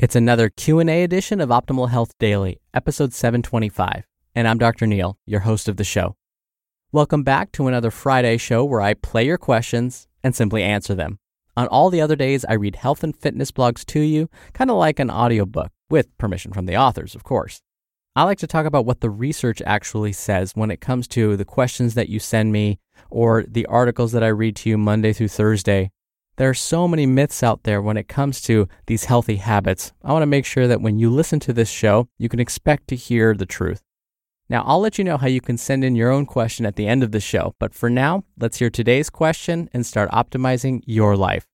It's another Q&A edition of Optimal Health Daily, episode 725, and I'm Dr. Neil, your host of the show. Welcome back to another Friday show where I play your questions and simply answer them. On all the other days, I read health and fitness blogs to you, kind of like an audiobook, with permission from the authors, of course. I like to talk about what the research actually says when it comes to the questions that you send me or the articles that I read to you Monday through Thursday. There are so many myths out there when it comes to these healthy habits. I want to make sure that when you listen to this show, you can expect to hear the truth. Now, I'll let you know how you can send in your own question at the end of the show, but for now, let's hear today's question and start optimizing your life.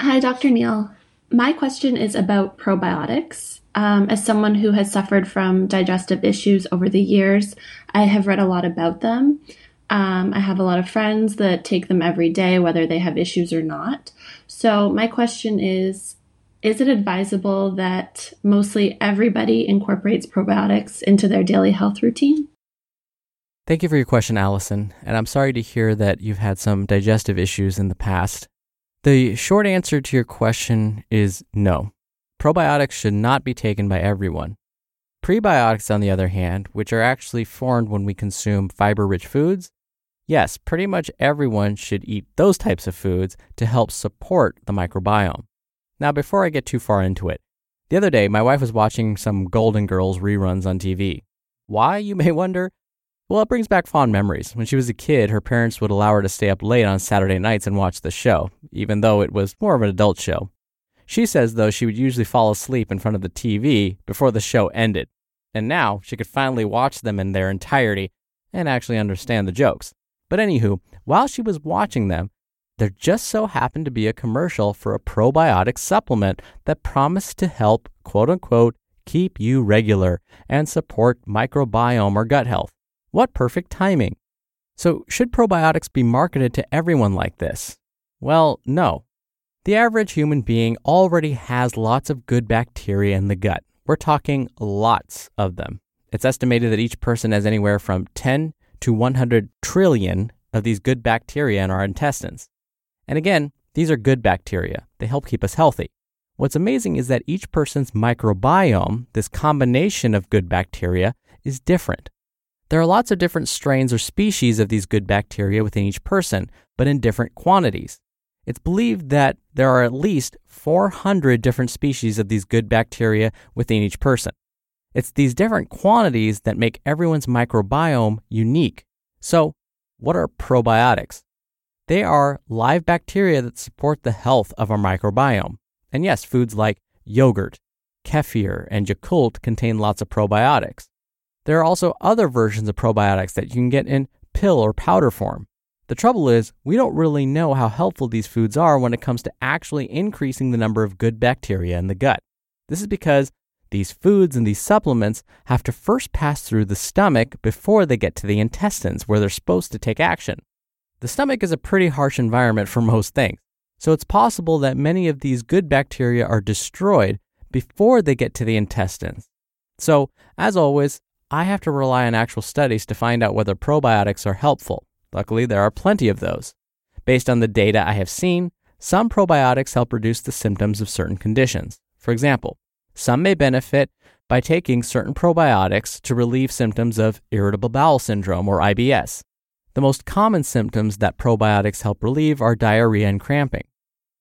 Hi, Dr. Neil. My question is about probiotics. Um, as someone who has suffered from digestive issues over the years, I have read a lot about them. Um, I have a lot of friends that take them every day, whether they have issues or not. So, my question is Is it advisable that mostly everybody incorporates probiotics into their daily health routine? Thank you for your question, Allison. And I'm sorry to hear that you've had some digestive issues in the past. The short answer to your question is no. Probiotics should not be taken by everyone. Prebiotics, on the other hand, which are actually formed when we consume fiber rich foods, yes, pretty much everyone should eat those types of foods to help support the microbiome. Now, before I get too far into it, the other day my wife was watching some Golden Girls reruns on TV. Why, you may wonder? Well, it brings back fond memories. When she was a kid, her parents would allow her to stay up late on Saturday nights and watch the show, even though it was more of an adult show. She says, though, she would usually fall asleep in front of the TV before the show ended. And now she could finally watch them in their entirety and actually understand the jokes. But anywho, while she was watching them, there just so happened to be a commercial for a probiotic supplement that promised to help, quote unquote, keep you regular and support microbiome or gut health. What perfect timing! So, should probiotics be marketed to everyone like this? Well, no. The average human being already has lots of good bacteria in the gut. We're talking lots of them. It's estimated that each person has anywhere from 10 to 100 trillion of these good bacteria in our intestines. And again, these are good bacteria. They help keep us healthy. What's amazing is that each person's microbiome, this combination of good bacteria, is different. There are lots of different strains or species of these good bacteria within each person, but in different quantities. It's believed that there are at least 400 different species of these good bacteria within each person. It's these different quantities that make everyone's microbiome unique. So, what are probiotics? They are live bacteria that support the health of our microbiome. And yes, foods like yogurt, kefir, and Yakult contain lots of probiotics. There are also other versions of probiotics that you can get in pill or powder form. The trouble is, we don't really know how helpful these foods are when it comes to actually increasing the number of good bacteria in the gut. This is because these foods and these supplements have to first pass through the stomach before they get to the intestines where they're supposed to take action. The stomach is a pretty harsh environment for most things, so it's possible that many of these good bacteria are destroyed before they get to the intestines. So, as always, I have to rely on actual studies to find out whether probiotics are helpful. Luckily, there are plenty of those. Based on the data I have seen, some probiotics help reduce the symptoms of certain conditions. For example, some may benefit by taking certain probiotics to relieve symptoms of irritable bowel syndrome or IBS. The most common symptoms that probiotics help relieve are diarrhea and cramping.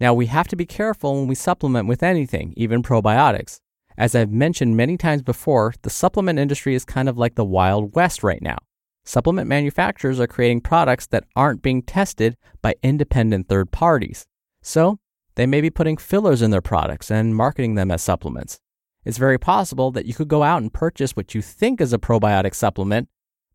Now, we have to be careful when we supplement with anything, even probiotics. As I've mentioned many times before, the supplement industry is kind of like the Wild West right now. Supplement manufacturers are creating products that aren't being tested by independent third parties. So, they may be putting fillers in their products and marketing them as supplements. It's very possible that you could go out and purchase what you think is a probiotic supplement,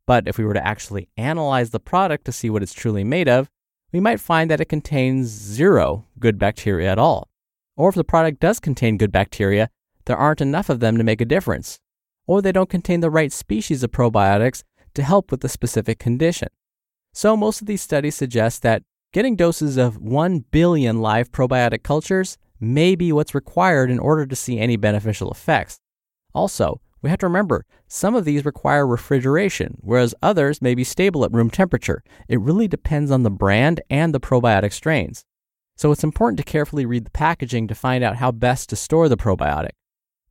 but if we were to actually analyze the product to see what it's truly made of, we might find that it contains zero good bacteria at all. Or if the product does contain good bacteria, there aren't enough of them to make a difference. Or they don't contain the right species of probiotics to help with the specific condition. So most of these studies suggest that getting doses of 1 billion live probiotic cultures may be what's required in order to see any beneficial effects. Also, we have to remember some of these require refrigeration, whereas others may be stable at room temperature. It really depends on the brand and the probiotic strains. So it's important to carefully read the packaging to find out how best to store the probiotic.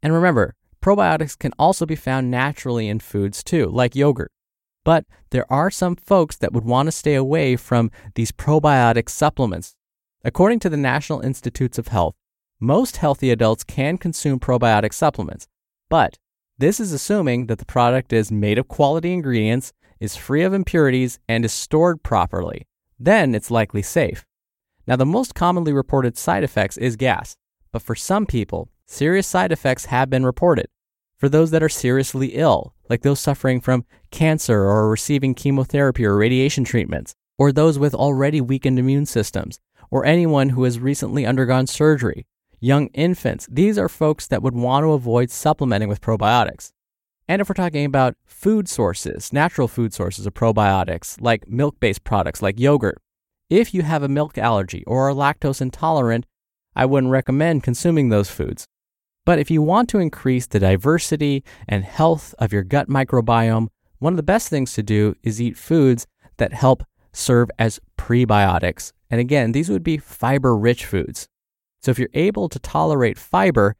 And remember, probiotics can also be found naturally in foods too, like yogurt. But there are some folks that would want to stay away from these probiotic supplements. According to the National Institutes of Health, most healthy adults can consume probiotic supplements, but this is assuming that the product is made of quality ingredients, is free of impurities, and is stored properly. Then it's likely safe. Now, the most commonly reported side effects is gas, but for some people, serious side effects have been reported. For those that are seriously ill, like those suffering from cancer or receiving chemotherapy or radiation treatments, or those with already weakened immune systems, or anyone who has recently undergone surgery, young infants. These are folks that would want to avoid supplementing with probiotics. And if we're talking about food sources, natural food sources of probiotics, like milk based products like yogurt, if you have a milk allergy or are lactose intolerant, I wouldn't recommend consuming those foods. But if you want to increase the diversity and health of your gut microbiome, one of the best things to do is eat foods that help serve as prebiotics. And again, these would be fiber rich foods. So if you're able to tolerate fiber,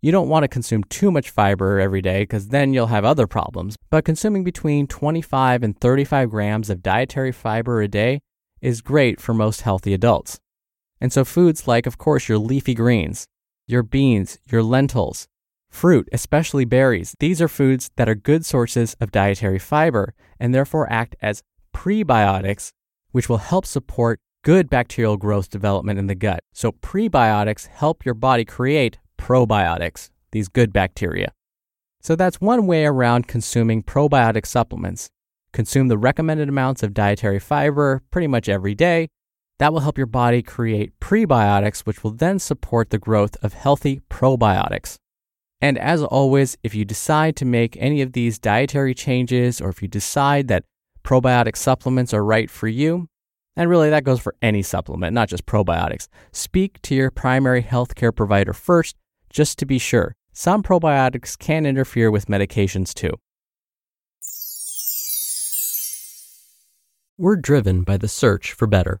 you don't want to consume too much fiber every day because then you'll have other problems. But consuming between 25 and 35 grams of dietary fiber a day is great for most healthy adults. And so foods like, of course, your leafy greens, your beans, your lentils, fruit, especially berries, these are foods that are good sources of dietary fiber and therefore act as prebiotics, which will help support good bacterial growth development in the gut. So, prebiotics help your body create probiotics, these good bacteria. So, that's one way around consuming probiotic supplements. Consume the recommended amounts of dietary fiber pretty much every day. That will help your body create prebiotics, which will then support the growth of healthy probiotics. And as always, if you decide to make any of these dietary changes or if you decide that probiotic supplements are right for you, and really, that goes for any supplement, not just probiotics. Speak to your primary healthcare provider first, just to be sure. Some probiotics can interfere with medications too. We're driven by the search for better.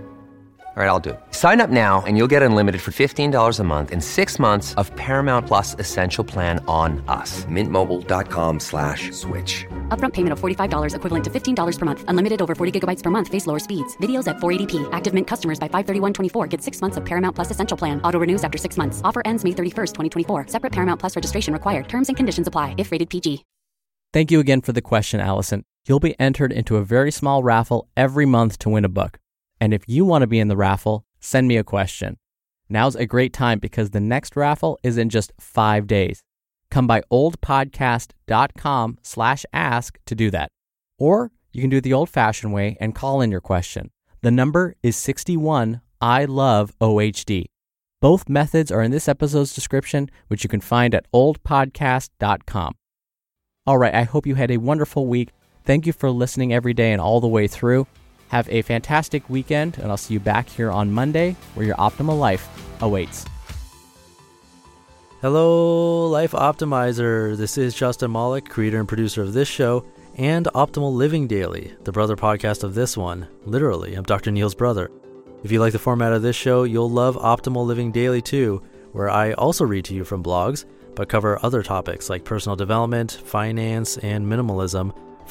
All right, I'll do it. Sign up now and you'll get unlimited for $15 a month and six months of Paramount Plus Essential Plan on us. Mintmobile.com slash switch. Upfront payment of $45 equivalent to $15 per month. Unlimited over 40 gigabytes per month. Face lower speeds. Videos at 480p. Active Mint customers by 531.24 get six months of Paramount Plus Essential Plan. Auto renews after six months. Offer ends May 31st, 2024. Separate Paramount Plus registration required. Terms and conditions apply if rated PG. Thank you again for the question, Allison. You'll be entered into a very small raffle every month to win a book. And if you want to be in the raffle, send me a question. Now's a great time because the next raffle is in just five days. Come by oldpodcast.com slash ask to do that. Or you can do it the old fashioned way and call in your question. The number is 61 I love OHD. Both methods are in this episode's description, which you can find at oldpodcast.com. All right, I hope you had a wonderful week. Thank you for listening every day and all the way through. Have a fantastic weekend, and I'll see you back here on Monday where your optimal life awaits. Hello, Life Optimizer. This is Justin Malik, creator and producer of this show and Optimal Living Daily, the brother podcast of this one. Literally, I'm Dr. Neil's brother. If you like the format of this show, you'll love Optimal Living Daily too, where I also read to you from blogs, but cover other topics like personal development, finance, and minimalism